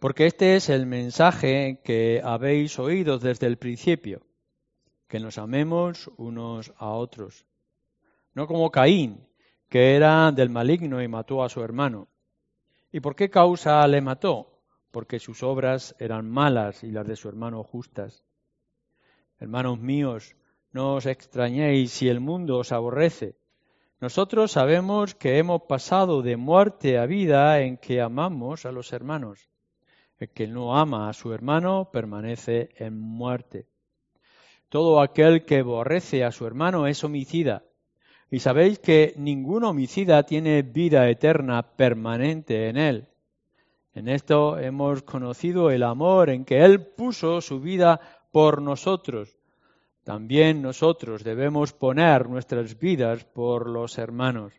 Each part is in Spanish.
Porque este es el mensaje que habéis oído desde el principio, que nos amemos unos a otros. No como Caín, que era del maligno y mató a su hermano. ¿Y por qué causa le mató? Porque sus obras eran malas y las de su hermano justas. Hermanos míos, no os extrañéis si el mundo os aborrece. Nosotros sabemos que hemos pasado de muerte a vida en que amamos a los hermanos. El que no ama a su hermano permanece en muerte. Todo aquel que aborrece a su hermano es homicida. Y sabéis que ningún homicida tiene vida eterna permanente en él. En esto hemos conocido el amor en que Él puso su vida por nosotros. También nosotros debemos poner nuestras vidas por los hermanos.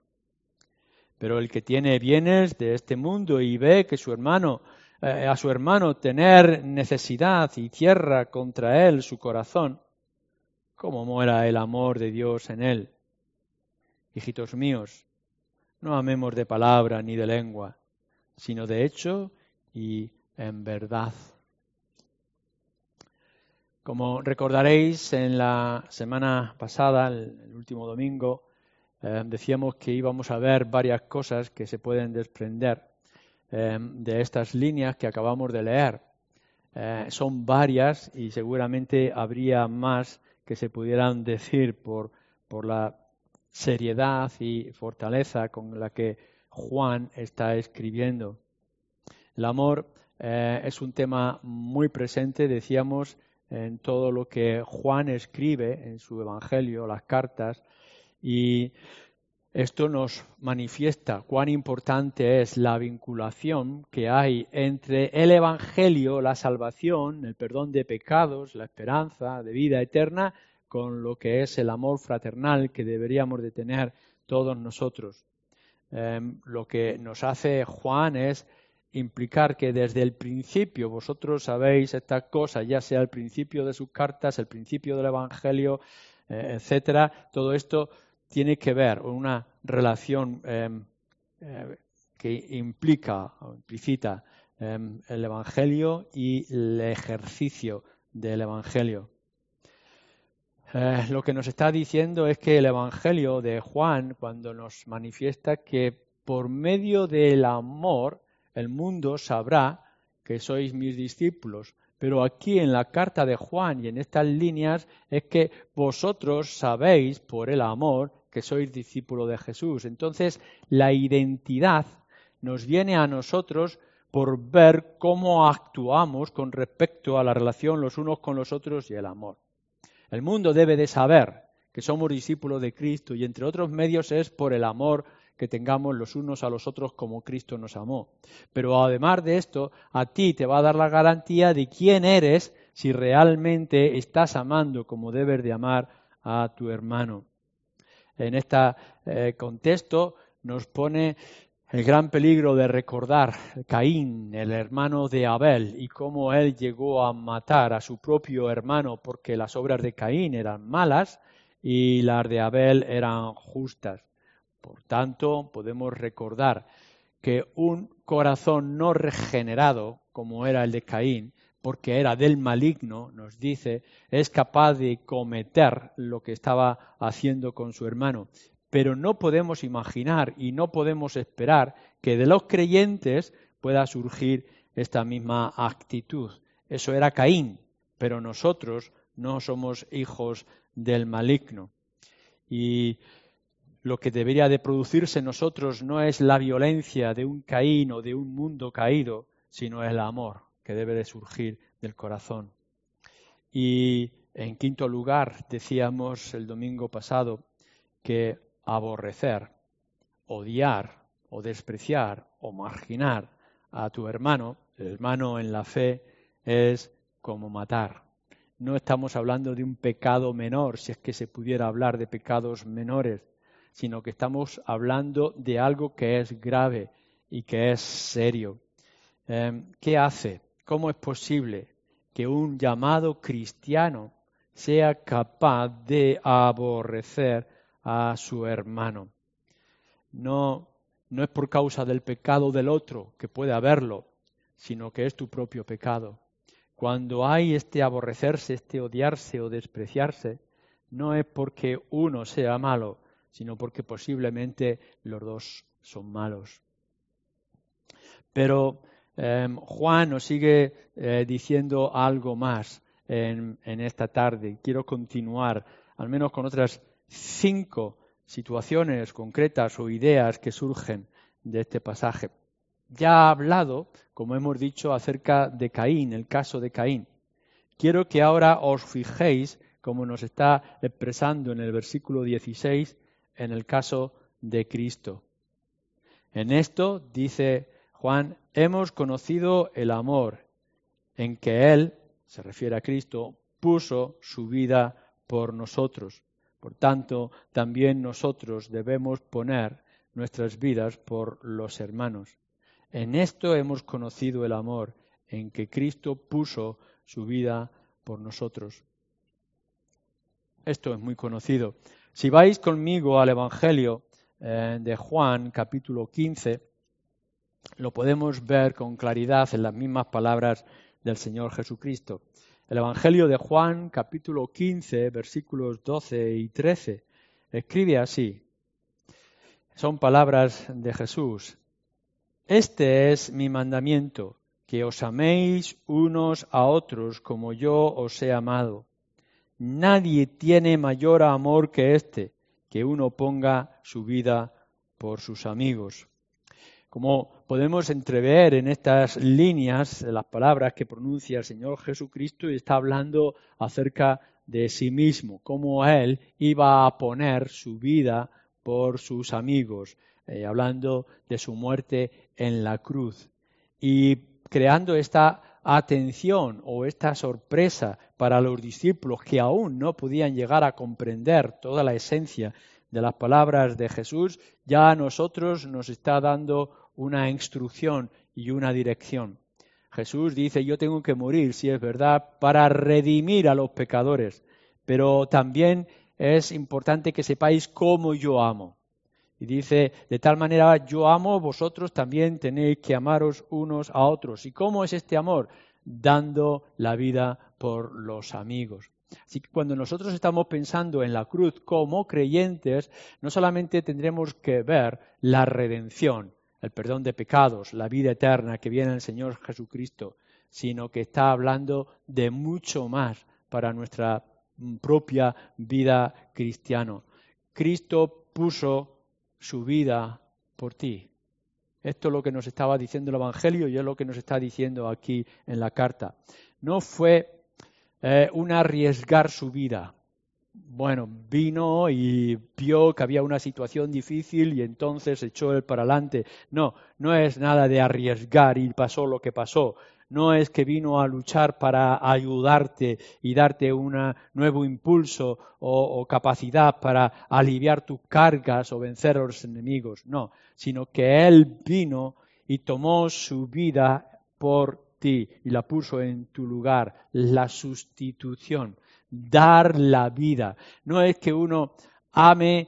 Pero el que tiene bienes de este mundo y ve que su hermano eh, a su hermano tener necesidad y cierra contra él su corazón, ¿cómo muera el amor de Dios en él? Hijitos míos, no amemos de palabra ni de lengua, sino de hecho y en verdad. Como recordaréis, en la semana pasada, el, último domingo, eh, decíamos que íbamos a ver varias cosas que se pueden desprender eh, de estas líneas que acabamos de leer. Eh, son varias y seguramente habría más que se pudieran decir por, por la seriedad y fortaleza con la que Juan está escribiendo. El amor eh, es un tema muy presente, decíamos, en todo lo que Juan escribe en su Evangelio, las cartas, y esto nos manifiesta cuán importante es la vinculación que hay entre el Evangelio, la salvación, el perdón de pecados, la esperanza de vida eterna, con lo que es el amor fraternal que deberíamos de tener todos nosotros. Em, lo que nos hace Juan es implicar que desde el principio vosotros sabéis estas cosas, ya sea el principio de sus cartas, el principio del Evangelio, eh, etcétera, todo esto tiene que ver una relación em, eh, que implica o implicita em, el Evangelio y el ejercicio del Evangelio. Eh, lo que nos está diciendo es que el Evangelio de Juan, cuando nos manifiesta que por medio del amor el mundo sabrá que sois mis discípulos. Pero aquí en la carta de Juan y en estas líneas es que vosotros sabéis por el amor que sois discípulos de Jesús. Entonces la identidad nos viene a nosotros por ver cómo actuamos con respecto a la relación los unos con los otros y el amor. El mundo debe de saber que somos discípulos de Cristo y entre otros medios es por el amor que tengamos los unos a los otros como Cristo nos amó. Pero además de esto, a ti te va a dar la garantía de quién eres si realmente estás amando como debes de amar a tu hermano. En este contexto nos pone el gran peligro de recordar Caín, el hermano de Abel, y cómo él llegó a matar a su propio hermano porque las obras de Caín eran malas y las de Abel eran justas. Por tanto, podemos recordar que un corazón no regenerado, como era el de Caín, porque era del maligno, nos dice, es capaz de cometer lo que estaba haciendo con su hermano pero no podemos imaginar y no podemos esperar que de los creyentes pueda surgir esta misma actitud. Eso era Caín, pero nosotros no somos hijos del maligno. Y lo que debería de producirse en nosotros no es la violencia de un Caín o de un mundo caído, sino el amor que debe de surgir del corazón. Y en quinto lugar, decíamos el domingo pasado que aborrecer, odiar o despreciar o marginar a tu hermano, el hermano en la fe, es como matar. No estamos hablando de un pecado menor, si es que se pudiera hablar de pecados menores, sino que estamos hablando de algo que es grave y que es serio. Em, ¿Qué hace? ¿Cómo es posible que un llamado cristiano sea capaz de aborrecer a su hermano. No, no es por causa del pecado del otro, que puede haberlo, sino que es tu propio pecado. Cuando hay este aborrecerse, este odiarse o despreciarse, no es porque uno sea malo, sino porque posiblemente los dos son malos. Pero em, Juan nos sigue eh, diciendo algo más en, en esta tarde. Quiero continuar al menos con otras cinco situaciones concretas o ideas que surgen de este pasaje. Ya ha hablado, como hemos dicho, acerca de Caín, el caso de Caín. Quiero que ahora os fijéis, como nos está expresando en el versículo 16, en el caso de Cristo. En esto, dice Juan, hemos conocido el amor en que Él, se refiere a Cristo, puso su vida por nosotros. Por tanto, también nosotros debemos poner nuestras vidas por los hermanos. En esto hemos conocido el amor, en que Cristo puso su vida por nosotros. Esto es muy conocido. Si vais conmigo al Evangelio eh, de Juan, capítulo 15, lo podemos ver con claridad en las mismas palabras del Señor Jesucristo. El Evangelio de Juan, capítulo 15, versículos 12 y 13, escribe así. Son palabras de Jesús. Este es mi mandamiento, que os améis unos a otros como yo os he amado. Nadie tiene mayor amor que este, que uno ponga su vida por sus amigos. Como podemos entrever en estas líneas las palabras que pronuncia el Señor Jesucristo y está hablando acerca de sí mismo, cómo Él iba a poner su vida por sus amigos, eh, hablando de su muerte en la cruz. Y creando esta atención o esta sorpresa para los discípulos que aún no podían llegar a comprender toda la esencia de las palabras de Jesús, ya a nosotros nos está dando una instrucción y una dirección. Jesús dice, yo tengo que morir, si es verdad, para redimir a los pecadores, pero también es importante que sepáis cómo yo amo. Y dice, de tal manera yo amo, vosotros también tenéis que amaros unos a otros. ¿Y cómo es este amor? Dando la vida por los amigos. Así que cuando nosotros estamos pensando en la cruz como creyentes, no solamente tendremos que ver la redención, el perdón de pecados, la vida eterna que viene el Señor Jesucristo, sino que está hablando de mucho más para nuestra propia vida cristiana. Cristo puso su vida por ti. Esto es lo que nos estaba diciendo el Evangelio y es lo que nos está diciendo aquí en la carta. No fue eh, un arriesgar su vida, bueno, vino y vio que había una situación difícil y entonces echó él para adelante. No, no es nada de arriesgar y pasó lo que pasó. No es que vino a luchar para ayudarte y darte un nuevo impulso o, o capacidad para aliviar tus cargas o vencer a los enemigos. No, sino que Él vino y tomó su vida por ti y la puso en tu lugar, la sustitución dar la vida. No es que uno ame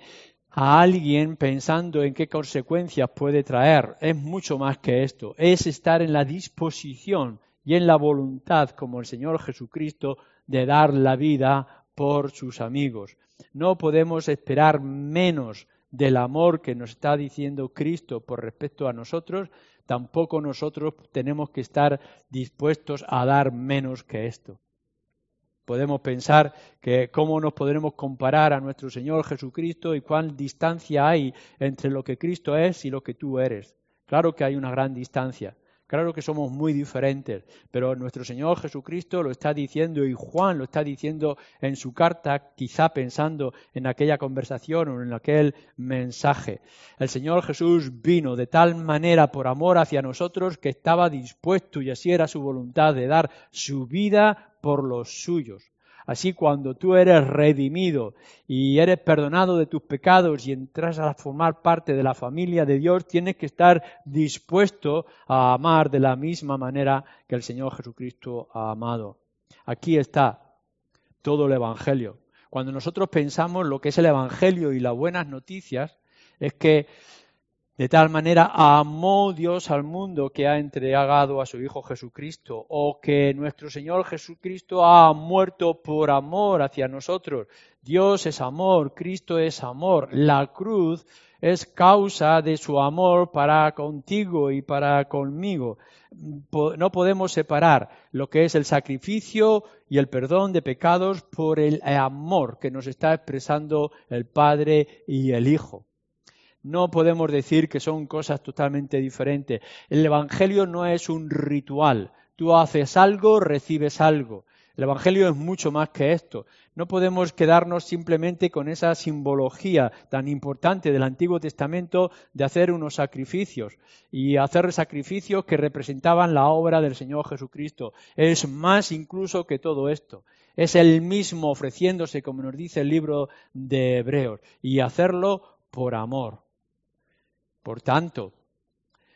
a alguien pensando en qué consecuencias puede traer. Es mucho más que esto. Es estar en la disposición y en la voluntad, como el Señor Jesucristo, de dar la vida por sus amigos. No podemos esperar menos del amor que nos está diciendo Cristo por respecto a nosotros, tampoco nosotros tenemos que estar dispuestos a dar menos que esto. Podemos pensar que cómo nos podremos comparar a nuestro Señor Jesucristo y cuán distancia hay entre lo que Cristo es y lo que tú eres. Claro que hay una gran distancia. Claro que somos muy diferentes, pero nuestro Señor Jesucristo lo está diciendo y Juan lo está diciendo en su carta, quizá pensando en aquella conversación o en aquel mensaje. El Señor Jesús vino de tal manera por amor hacia nosotros que estaba dispuesto, y así era su voluntad, de dar su vida por los suyos. Así cuando tú eres redimido y eres perdonado de tus pecados y entras a formar parte de la familia de Dios, tienes que estar dispuesto a amar de la misma manera que el Señor Jesucristo ha amado. Aquí está todo el Evangelio. Cuando nosotros pensamos lo que es el Evangelio y las buenas noticias, es que De tal manera amó Dios al mundo que ha entregado a su Hijo Jesucristo, o que nuestro Señor Jesucristo ha muerto por amor hacia nosotros. Dios es amor, Cristo es amor. La cruz es causa de su amor para contigo y para conmigo. No podemos separar lo que es el sacrificio y el perdón de pecados por el amor que nos está expresando el Padre y el Hijo. No podemos decir que son cosas totalmente diferentes. El Evangelio no es un ritual. Tú haces algo, recibes algo. El Evangelio es mucho más que esto. No podemos quedarnos simplemente con esa simbología tan importante del Antiguo Testamento de hacer unos sacrificios y hacer sacrificios que representaban la obra del Señor Jesucristo. Es más incluso que todo esto. Es el mismo ofreciéndose, como nos dice el libro de Hebreos, y hacerlo por amor. Por tanto,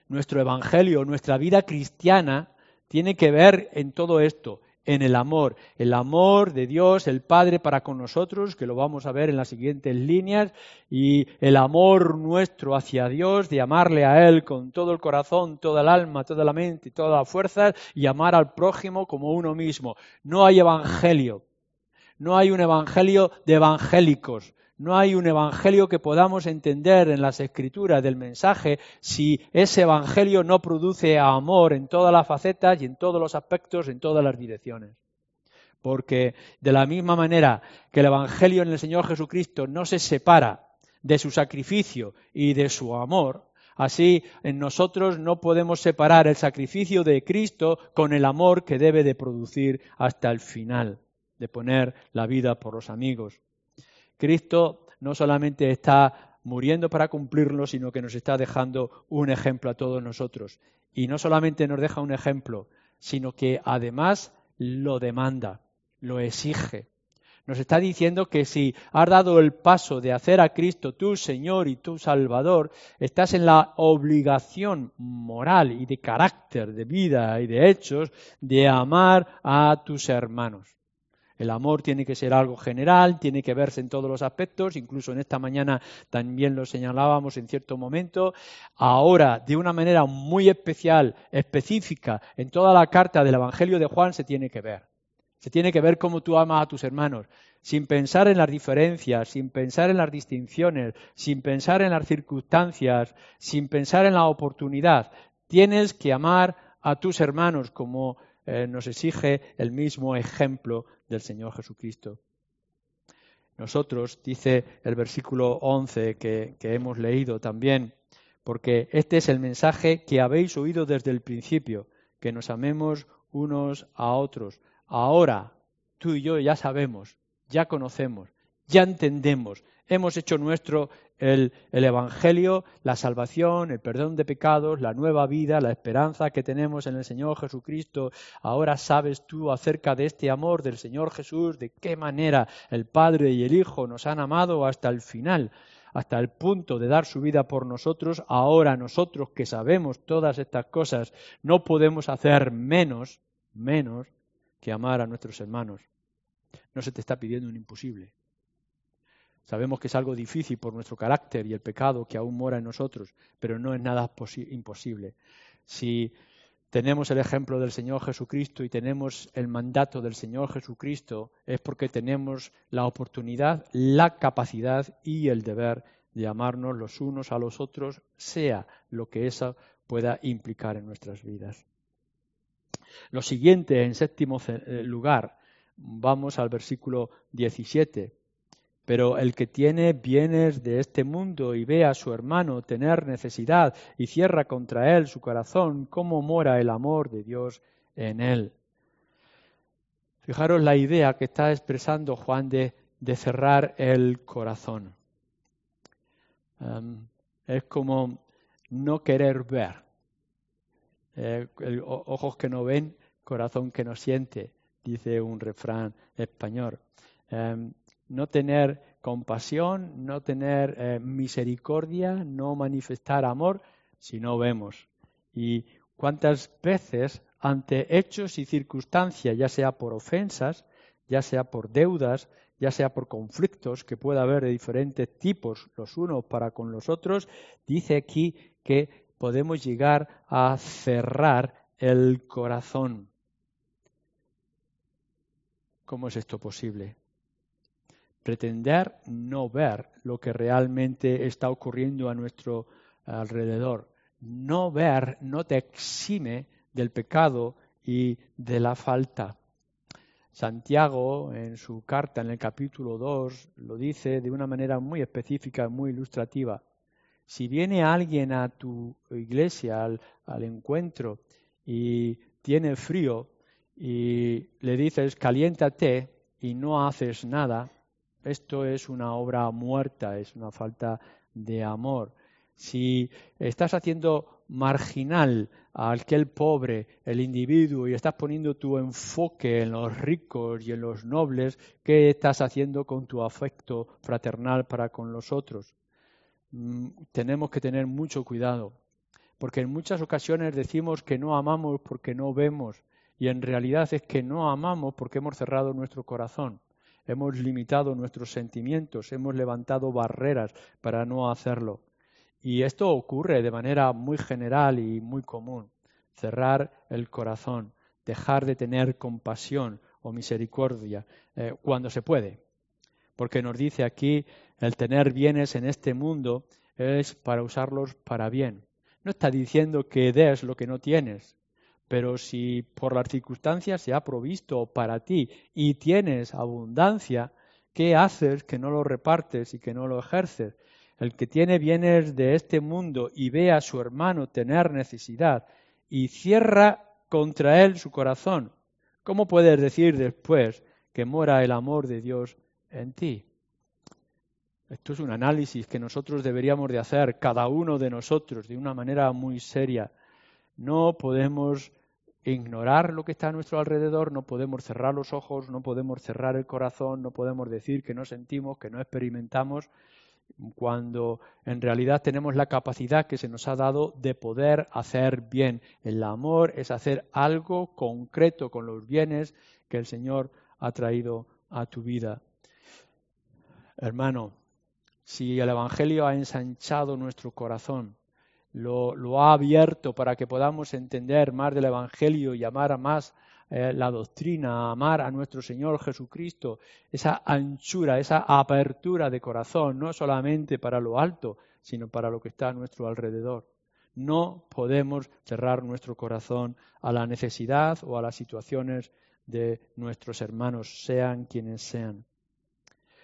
nuestro Evangelio, nuestra vida cristiana, tiene que ver en todo esto, en el amor, el amor de Dios, el Padre para con nosotros, que lo vamos a ver en las siguientes líneas, y el amor nuestro hacia Dios, de amarle a Él con todo el corazón, toda el alma, toda la mente y toda la fuerza, y amar al prójimo como uno mismo. No hay evangelio, no hay un evangelio de evangélicos, no hay un evangelio que podamos entender en las escrituras del mensaje si ese evangelio no produce amor en todas las facetas y en todos los aspectos, en todas las direcciones. Porque de la misma manera que el evangelio en el Señor Jesucristo no se separa de su sacrificio y de su amor, así en nosotros no podemos separar el sacrificio de Cristo con el amor que debe de producir hasta el final, de poner la vida por los amigos. Cristo no solamente está muriendo para cumplirlo, sino que nos está dejando un ejemplo a todos nosotros. Y no solamente nos deja un ejemplo, sino que además lo demanda, lo exige. Nos está diciendo que si has dado el paso de hacer a Cristo tu Señor y tu Salvador, estás en la obligación moral y de carácter, de vida y de hechos de amar a tus hermanos. El amor tiene que ser algo general, tiene que verse en todos los aspectos, incluso en esta mañana también lo señalábamos en cierto momento. Ahora, de una manera muy especial, específica, en toda la carta del Evangelio de Juan se tiene que ver. Se tiene que ver cómo tú amas a tus hermanos, sin pensar en las diferencias, sin pensar en las distinciones, sin pensar en las circunstancias, sin pensar en la oportunidad. Tienes que amar a tus hermanos como eh, nos exige el mismo ejemplo del Señor Jesucristo. Nosotros, dice el versículo 11 que, que hemos leído también, porque este es el mensaje que habéis oído desde el principio, que nos amemos unos a otros. Ahora, tú y yo ya sabemos, ya conocemos, ya entendemos, hemos hecho nuestro el, Evangelio, la salvación, el perdón de pecados, la nueva vida, la esperanza que tenemos en el Señor Jesucristo. Ahora sabes tú acerca de este amor del Señor Jesús, de qué manera el Padre y el Hijo nos han amado hasta el final, hasta el punto de dar su vida por nosotros. Ahora nosotros que sabemos todas estas cosas, no podemos hacer menos, menos que amar a nuestros hermanos. No se te está pidiendo un imposible. Sabemos que es algo difícil por nuestro carácter y el pecado que aún mora en nosotros, pero no es nada imposible. Si tenemos el ejemplo del Señor Jesucristo y tenemos el mandato del Señor Jesucristo, es porque tenemos la oportunidad, la capacidad y el deber de amarnos los unos a los otros, sea lo que eso pueda implicar en nuestras vidas. Lo siguiente, en séptimo eh, lugar, vamos al versículo 17. Pero el que tiene bienes de este mundo y ve a su hermano tener necesidad y cierra contra él su corazón, ¿cómo mora el amor de Dios en él? Fijaros la idea que está expresando Juan de, cerrar el corazón. es como no querer ver. Eh, ojos que no ven, corazón que no siente, dice un refrán español no tener compasión, no tener eh, misericordia, no manifestar amor si no vemos. Y cuántas veces ante hechos y circunstancias, ya sea por ofensas, ya sea por deudas, ya sea por conflictos que pueda haber de diferentes tipos los unos para con los otros, dice aquí que podemos llegar a cerrar el corazón. ¿Cómo es esto posible? Pretender no ver lo que realmente está ocurriendo a nuestro alrededor. No ver no te exime del pecado y de la falta. Santiago, en su carta en el capítulo 2, lo dice de una manera muy específica, muy ilustrativa. Si viene alguien a tu iglesia, al, al encuentro, y tiene frío, y le dices, caliéntate, y no haces nada, esto es una obra muerta, es una falta de amor. Si estás haciendo marginal a aquel pobre, el individuo, y estás poniendo tu enfoque en los ricos y en los nobles, ¿qué estás haciendo con tu afecto fraternal para con los otros? Mm, tenemos que tener mucho cuidado, porque en muchas ocasiones decimos que no amamos porque no vemos, y en realidad es que no amamos porque hemos cerrado nuestro corazón, hemos limitado nuestros sentimientos, hemos levantado barreras para no hacerlo. Y esto ocurre de manera muy general y muy común. Cerrar el corazón, dejar de tener compasión o misericordia eh, cuando se puede. Porque nos dice aquí, el tener bienes en este mundo es para usarlos para bien. No está diciendo que des lo que no tienes, pero si por las circunstancias se ha provisto para ti y tienes abundancia, ¿qué haces que no lo repartes y que no lo ejerces? El que tiene bienes de este mundo y ve a su hermano tener necesidad y cierra contra él su corazón, ¿cómo puedes decir después que mora el amor de Dios en ti? Esto es un análisis que nosotros deberíamos de hacer, cada uno de nosotros, de una manera muy seria. No podemos ignorar lo que está a nuestro alrededor, no podemos cerrar los ojos, no podemos cerrar el corazón, no podemos decir que no sentimos, que no experimentamos, cuando en realidad tenemos la capacidad que se nos ha dado de poder hacer bien. El amor es hacer algo concreto con los bienes que el Señor ha traído a tu vida. Hermano, si el Evangelio ha ensanchado nuestro corazón, lo, ha abierto para que podamos entender más del Evangelio y amar más eh, la doctrina, amar a nuestro Señor Jesucristo, esa anchura, esa apertura de corazón, no solamente para lo alto, sino para lo que está a nuestro alrededor. No podemos cerrar nuestro corazón a la necesidad o a las situaciones de nuestros hermanos, sean quienes sean.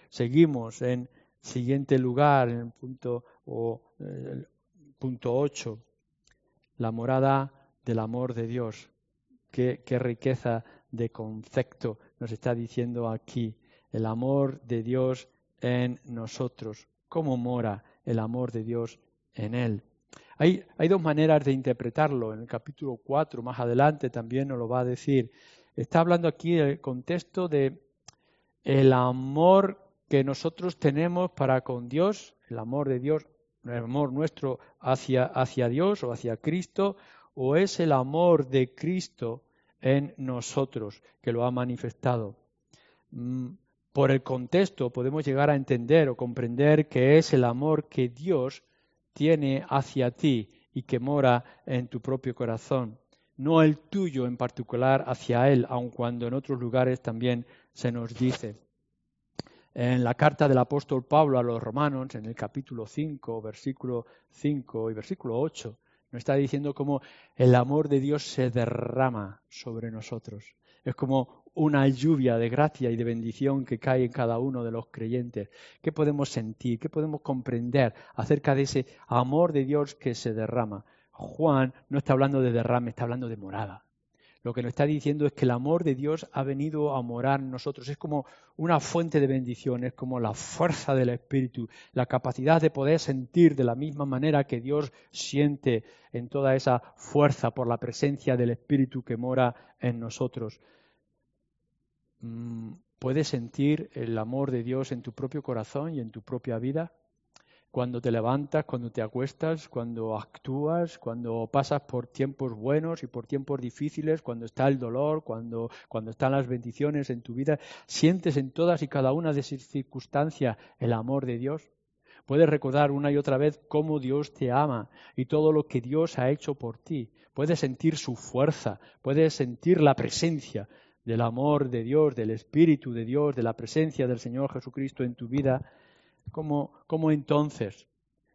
Seguimos en siguiente lugar, en el punto, o, el punto 8, la morada del amor de Dios qué, riqueza de concepto nos está diciendo aquí. El amor de Dios en nosotros. ¿Cómo mora el amor de Dios en él? Hay, hay, dos maneras de interpretarlo. En el capítulo 4, más adelante, también nos lo va a decir. Está hablando aquí el contexto de el amor que nosotros tenemos para con Dios, el amor de Dios, el amor nuestro hacia, hacia Dios o hacia Cristo, o es el amor de Cristo en nosotros que lo ha manifestado. Mm, por el contexto podemos llegar a entender o comprender que es el amor que Dios tiene hacia ti y que mora en tu propio corazón, no el tuyo en particular hacia Él, aun cuando en otros lugares también se nos dice. En la carta del apóstol Pablo a los romanos, en el capítulo 5, versículo 5 y versículo 8, nos está diciendo cómo el amor de Dios se derrama sobre nosotros. Es como una lluvia de gracia y de bendición que cae en cada uno de los creyentes. ¿Qué podemos sentir? ¿Qué podemos comprender acerca de ese amor de Dios que se derrama? Juan no está hablando de derrame, está hablando de morada lo que nos está diciendo es que el amor de Dios ha venido a morar en nosotros. Es como una fuente de bendición, es como la fuerza del Espíritu, la capacidad de poder sentir de la misma manera que Dios siente en toda esa fuerza por la presencia del Espíritu que mora en nosotros. Mm, ¿Puedes sentir el amor de Dios en tu propio corazón y en tu propia vida? Cuando te levantas, cuando te acuestas, cuando actúas, cuando pasas por tiempos buenos y por tiempos difíciles, cuando está el dolor, cuando, cuando están las bendiciones en tu vida, sientes en todas y cada una de esas circunstancias el amor de Dios. Puedes recordar una y otra vez cómo Dios te ama y todo lo que Dios ha hecho por ti. Puedes sentir su fuerza, puedes sentir la presencia del amor de Dios, del Espíritu de Dios, de la presencia del Señor Jesucristo en tu vida ¿Cómo, entonces?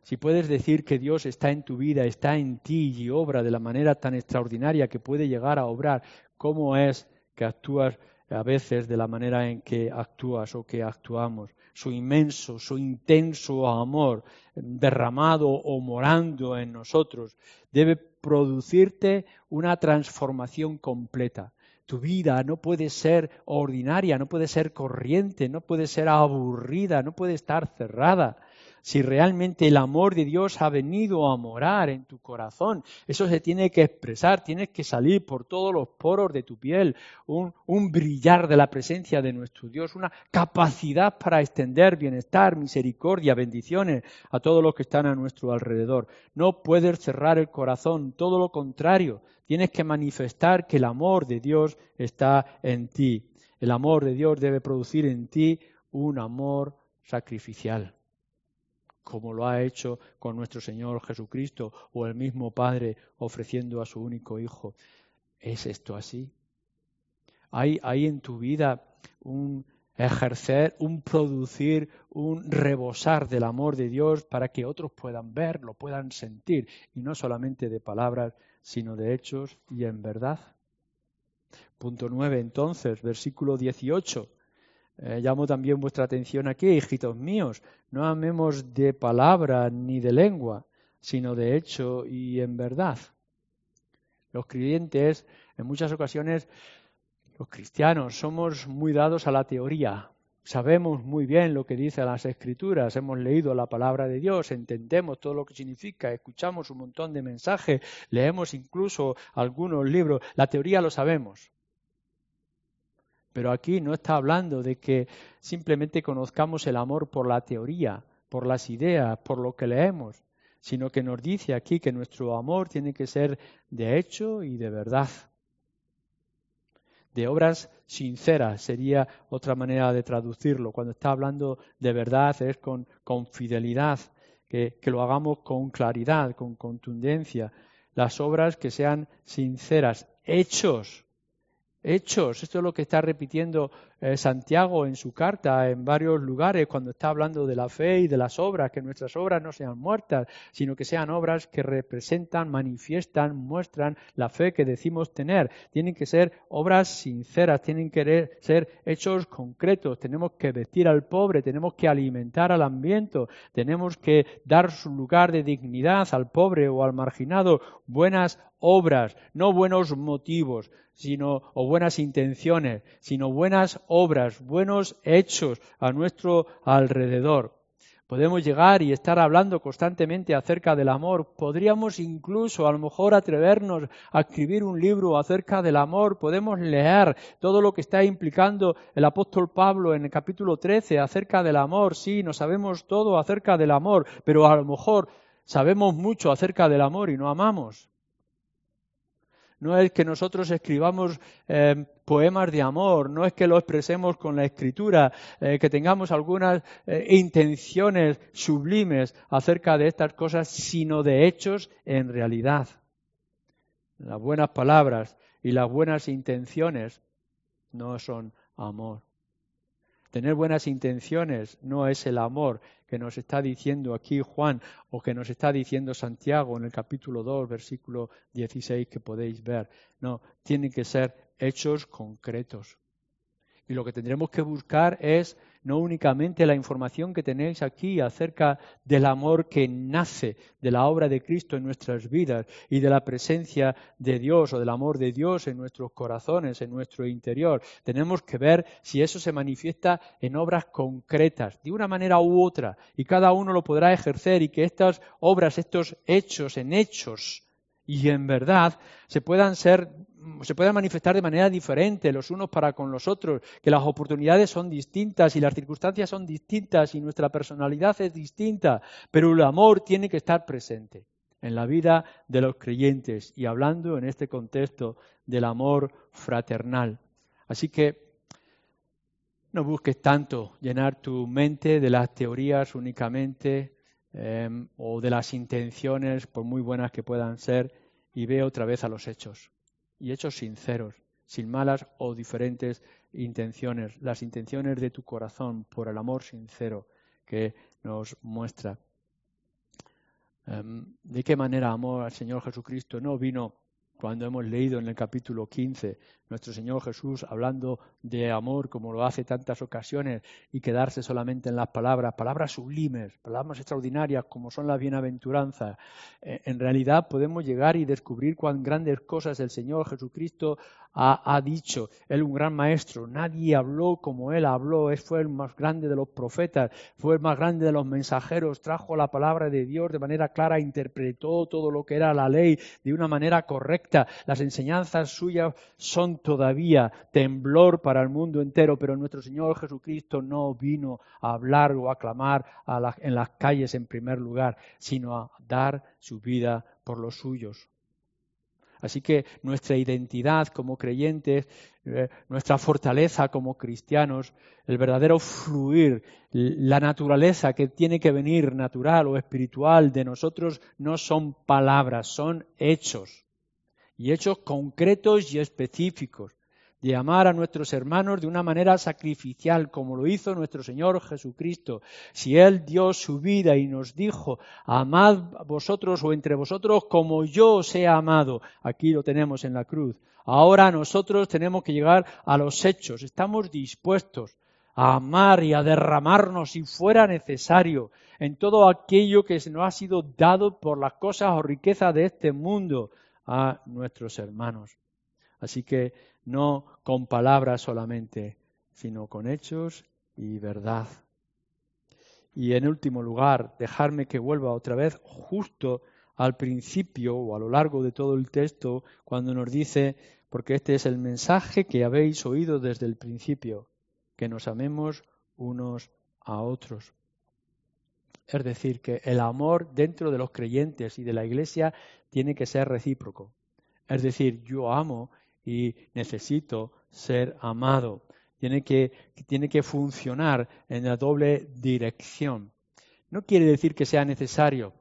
Si puedes decir que Dios está en tu vida, está en ti y obra de la manera tan extraordinaria que puede llegar a obrar, ¿cómo es que actúas a veces de la manera en que actúas o que actuamos? Su inmenso, su intenso amor derramado o morando en nosotros debe producirte una transformación completa. Tu vida no puede ser ordinaria, no puede ser corriente, no puede ser aburrida, no puede estar cerrada. Si realmente el amor de Dios ha venido a morar en tu corazón, eso se tiene que expresar, tienes que salir por todos los poros de tu piel, un, brillar de la presencia de nuestro Dios, una capacidad para extender bienestar, misericordia, bendiciones a todos los que están a nuestro alrededor. No puedes cerrar el corazón, todo lo contrario, Tienes que manifestar que el amor de Dios está en ti. El amor de Dios debe producir en ti un amor sacrificial, como lo ha hecho con nuestro Señor Jesucristo o el mismo Padre ofreciendo a su único Hijo. ¿Es esto así? ¿Hay, hay en tu vida un ejercer, un producir, un rebosar del amor de Dios para que otros puedan ver, lo puedan sentir, y no solamente de palabras, sino de hechos y en verdad. Punto 9, entonces, versículo 18. Eh, llamo también vuestra atención aquí, hijitos míos, no amemos de palabra ni de lengua, sino de hecho y en verdad. Los creyentes, en muchas ocasiones, los cristianos, somos muy dados a la teoría, Sabemos muy bien lo que dicen las escrituras, hemos leído la palabra de Dios, entendemos todo lo que significa, escuchamos un montón de mensajes, leemos incluso algunos libros, la teoría lo sabemos. Pero aquí no está hablando de que simplemente conozcamos el amor por la teoría, por las ideas, por lo que leemos, sino que nos dice aquí que nuestro amor tiene que ser de hecho y de verdad de obras sinceras, sería otra manera de traducirlo. Cuando está hablando de verdad es con, fidelidad, que, que lo hagamos con claridad, con contundencia. Las obras que sean sinceras, hechos hechos. Esto es lo que está repitiendo eh, Santiago en su carta en varios lugares cuando está hablando de la fe y de las obras, que nuestras obras no sean muertas, sino que sean obras que representan, manifiestan, muestran la fe que decimos tener. Tienen que ser obras sinceras, tienen que ser hechos concretos. Tenemos que vestir al pobre, tenemos que alimentar al ambiente, tenemos que dar su lugar de dignidad al pobre o al marginado, buenas obras, no buenos motivos, sino o buenas intenciones, sino buenas obras, buenos hechos a nuestro alrededor. Podemos llegar y estar hablando constantemente acerca del amor. Podríamos incluso a lo mejor atrevernos a escribir un libro acerca del amor. Podemos leer todo lo que está implicando el apóstol Pablo en el capítulo 13 acerca del amor. Sí, no sabemos todo acerca del amor, pero a lo mejor sabemos mucho acerca del amor y no amamos no es que nosotros escribamos eh, poemas de amor, no es que lo expresemos con la escritura, eh, que tengamos algunas eh, intenciones sublimes acerca de estas cosas, sino de hechos en realidad. Las buenas palabras y las buenas intenciones no son amor. Tener buenas intenciones no es el amor que nos está diciendo aquí Juan o que nos está diciendo Santiago en el capítulo 2, versículo 16 que podéis ver. No, tienen que ser hechos concretos. Y lo que tendremos que buscar es no únicamente la información que tenéis aquí acerca del amor que nace de la obra de Cristo en nuestras vidas y de la presencia de Dios o del amor de Dios en nuestros corazones, en nuestro interior. Tenemos que ver si eso se manifiesta en obras concretas, de una manera u otra, y cada uno lo podrá ejercer y que estas obras, estos hechos en hechos, y en verdad se puedan ser se puedan manifestar de manera diferente los unos para con los otros, que las oportunidades son distintas y las circunstancias son distintas y nuestra personalidad es distinta, pero el amor tiene que estar presente en la vida de los creyentes y hablando en este contexto del amor fraternal. Así que no busques tanto llenar tu mente de las teorías únicamente em, o de las intenciones, por muy buenas que puedan ser, y ve otra vez a los hechos. Y hechos sinceros, sin malas o diferentes intenciones, las intenciones de tu corazón por el amor sincero que nos muestra. Em, ¿De qué manera amó al Señor Jesucristo? No vino cuando hemos leído en el capítulo 15 nuestro Señor Jesús hablando de amor como lo hace tantas ocasiones y quedarse solamente en las palabras, palabras sublimes, palabras extraordinarias como son las bienaventuranzas. Eh, en realidad podemos llegar y descubrir cuán grandes cosas el Señor Jesucristo ha, dicho. Él un gran maestro, nadie habló como él habló, él fue el más grande de los profetas, fue el más grande de los mensajeros, trajo la palabra de Dios de manera clara, interpretó todo lo que era la ley de una manera correcta. Las enseñanzas suyas son todavía temblor para el mundo entero, pero nuestro Señor Jesucristo no vino a hablar o a clamar en las calles en primer lugar, sino a dar su vida por los suyos. Así que nuestra identidad como creyentes, eh, nuestra fortaleza como cristianos, el verdadero fluir, la naturaleza que tiene que venir natural o espiritual de nosotros no son palabras, son hechos y hechos concretos y específicos, de amar a nuestros hermanos de una manera sacrificial, como lo hizo nuestro Señor Jesucristo. Si Él dio su vida y nos dijo, amad vosotros o entre vosotros como yo os he amado, aquí lo tenemos en la cruz. Ahora nosotros tenemos que llegar a los hechos, estamos dispuestos a amar y a derramarnos si fuera necesario en todo aquello que nos ha sido dado por las cosas o riquezas de este mundo, a nuestros hermanos. Así que no con palabras solamente, sino con hechos y verdad. Y en último lugar, dejarme que vuelva otra vez justo al principio o a lo largo de todo el texto, cuando nos dice, porque este es el mensaje que habéis oído desde el principio, que nos amemos unos a otros. Es decir, que el amor dentro de los creyentes y de la Iglesia tiene que ser recíproco. Es decir, yo amo y necesito ser amado. Tiene que, tiene que funcionar en la doble dirección. No quiere decir que sea necesario.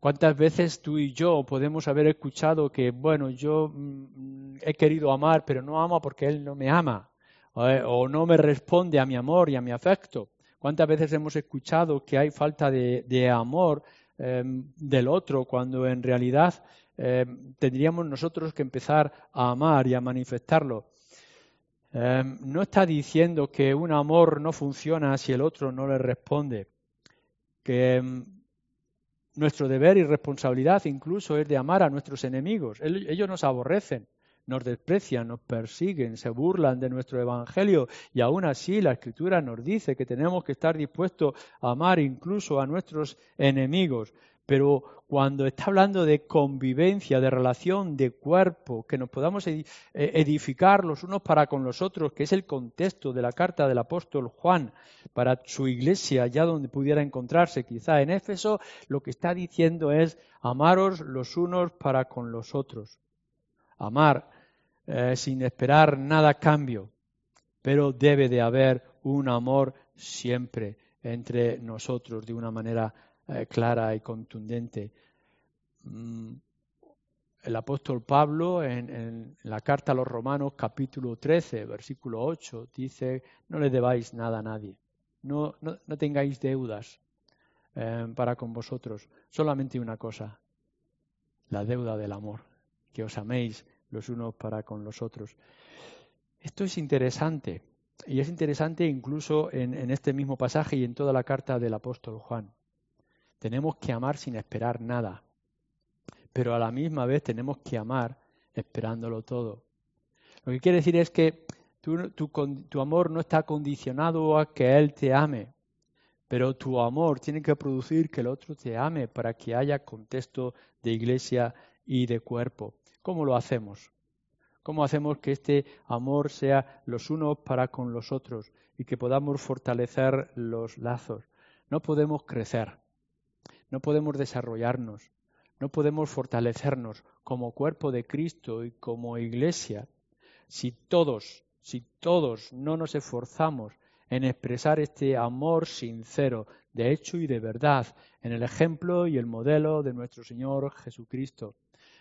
¿Cuántas veces tú y yo podemos haber escuchado que, bueno, yo mm, he querido amar, pero no amo porque él no me ama o, no me responde a mi amor y a mi afecto? ¿Cuántas veces hemos escuchado que hay falta de, amor em, del otro cuando en realidad em, tendríamos nosotros que empezar a amar y a manifestarlo? Em, no está diciendo que un amor no funciona si el otro no le responde, que nuestro deber y responsabilidad incluso es de amar a nuestros enemigos. Ellos nos aborrecen, nos desprecian, nos persiguen, se burlan de nuestro Evangelio y aún así la Escritura nos dice que tenemos que estar dispuestos a amar incluso a nuestros enemigos. Pero cuando está hablando de convivencia, de relación, de cuerpo, que nos podamos eh, edificar los unos para con los otros, que es el contexto de la carta del apóstol Juan para su iglesia, allá donde pudiera encontrarse, quizá en Éfeso, lo que está diciendo es amaros los unos para con los otros. Amar eh, sin esperar nada cambio, pero debe de haber un amor siempre entre nosotros de una manera eh, clara y contundente. Mm, el apóstol Pablo en, la carta a los Romanos capítulo 13, versículo 8, dice, no le debáis nada a nadie, no, no, tengáis deudas eh, para con vosotros, solamente una cosa, la deuda del amor, que os améis los unos para con los otros. Esto es interesante, y es interesante incluso en, este mismo pasaje y en toda la carta del apóstol Juan. Tenemos que amar sin esperar nada, pero a la misma vez tenemos que amar esperándolo todo. Lo que quiere decir es que tu, tu, amor no está condicionado a que Él te ame, pero tu amor tiene que producir que el otro te ame para que haya contexto de iglesia y de cuerpo. ¿Cómo lo hacemos? ¿Cómo hacemos que este amor sea los unos para con los otros y que podamos fortalecer los lazos? No podemos crecer, no podemos desarrollarnos, no podemos fortalecernos como cuerpo de Cristo y como iglesia si todos, si todos no nos esforzamos en expresar este amor sincero, de hecho y de verdad, en el ejemplo y el modelo de nuestro Señor Jesucristo.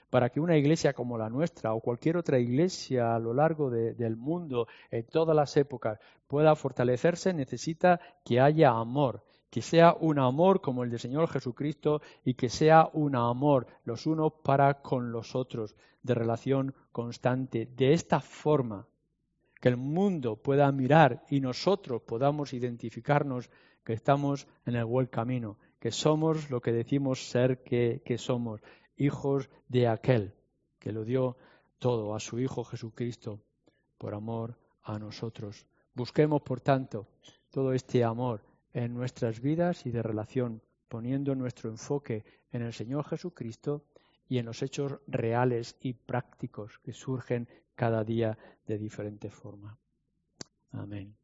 Para que una iglesia como la nuestra o cualquier otra iglesia a lo largo del mundo, en todas las épocas, pueda fortalecerse, necesita que haya amor, que sea un amor como el del Señor Jesucristo y que sea un amor los unos para con los otros, de relación constante. De esta forma, que el mundo pueda mirar y nosotros podamos identificarnos que estamos en el buen camino, que somos lo que decimos ser que, que somos, hijos de aquel que lo dio todo a su Hijo Jesucristo por amor a nosotros. Busquemos, por tanto, todo este amor en nuestras vidas y de relación, poniendo nuestro enfoque en el Señor Jesucristo y en los hechos reales y prácticos que surgen cada día de diferente forma. Amén.